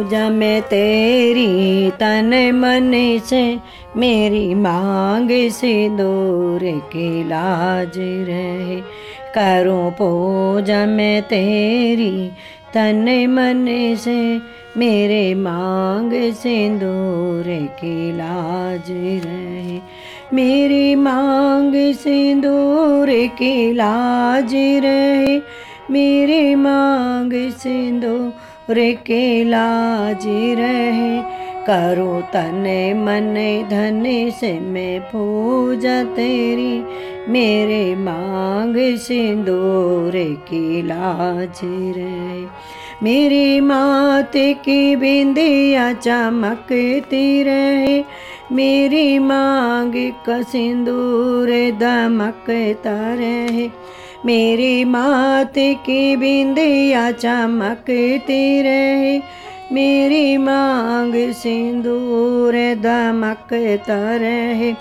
पूजा में तेरी तन मन से, मेरी मांग से दूर की लाज रहे। करूँ पूजा में तेरी तन मन से, मेरे मांग सिंदूर की लाज रहे। मेरी मांग सिंदूर की लाज रहे, मेरी मांग सिंदूर के लाज रहे, करो तने मन धन से मैं पूजा तेरी। मेरे मांग सिंदूर की लाज रहे। मेरी मात की बिंदिया चमकती रहे। मेरी मांग का सिंदूर दमकता रहे। मेरी मात की बिंदिया चमकती रहे। मेरी मांग सिंदूर दमकता रहे।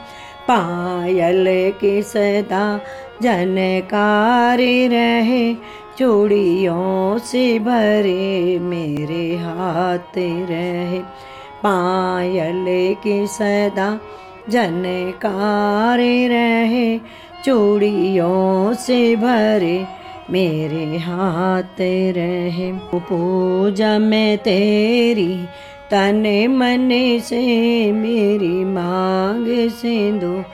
पायल की सदा जनकारी रहे। चूड़ियों से भरे मेरे हाथ रहे। पायल की सदा जनकार रहे। चूड़ियों से भरे मेरे हाथ रहे। पूजा में तेरी तन मन से, मेरी मांग से सिंदूर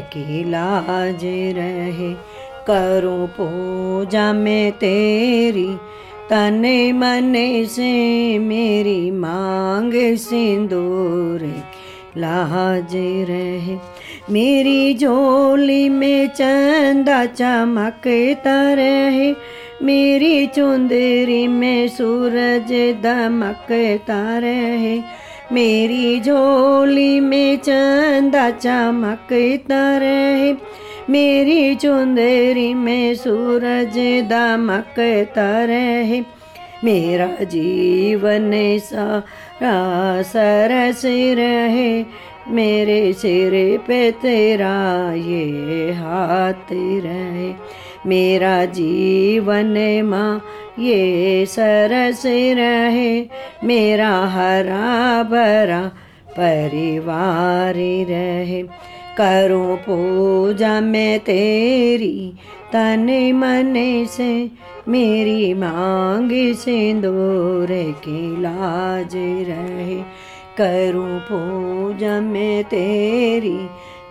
की लाज रहे। करूँ पूजा में तेरी, तन मन से मेरी मांग सिंदूर लाज रहे। मेरी झोली में चंदा चमकता रहे, मेरी चुंदरी में सूरज दमकता रहे। मेरी झोली में चंदा चमकता रहे मेरी चुंदरी में सूरज दमकता रहे मेरा जीवन सारा सरस रहे। मेरे सिर पे तेरा ये हाथ रहे। मेरा जीवन माँ ये सरस रहे। मेरा हरा भरा परिवार रहे। करूँ पूजा में तेरी, तन मन से मेरी मांग सिंदूर की लाज रहे। करूँ पूजा में तेरी,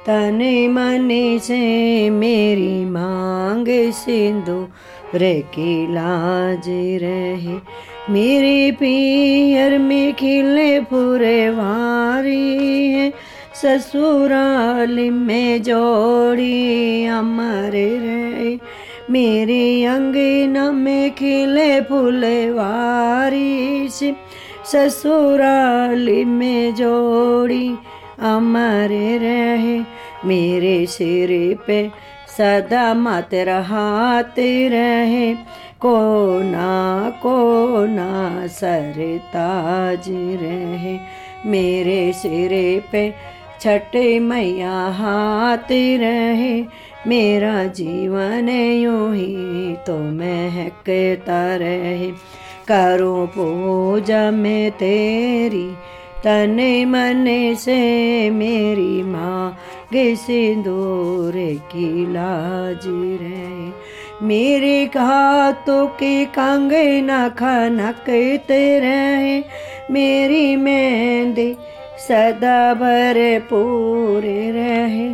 तन मन से मेरी मांग सिंदूर की लाज रहे। मेरे पियर में खिले पूरे वारी है ससुराल में जोड़ी अमर रहे। मेरे अंगना में खिले फुलवारी से ससुराल में जोड़ी अमर रहे। मेरे सिर पे सदा मत रहात रहे। कोना कोना सर ताज रहे। मेरे सिर पे छठे मैया हाथ रहे, मेरा जीवन यूँ ही तो महकता रहे। करो पूजा में तेरी, तन मन से मेरी माँ गे सिंदूर की लाज रहे। मेरे हाथों के कंगना खनकते रहे, मेरी मेहंदी सदा भर पूरे रहे।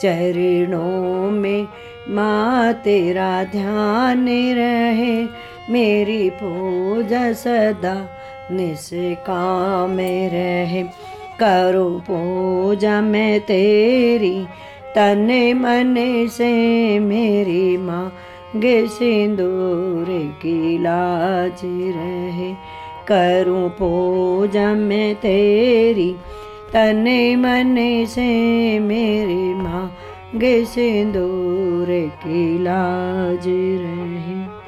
चरणों में माँ तेरा ध्यान रहे। मेरी पूजा सदा निष्काम रहे। करो पूजा में तेरी, तन मन से मेरी माँ गे सिंदूर की लाज रहे। करूँ पूज में तेरी तन मन से मेरी माँ गे सिंदूर की लाज रहे।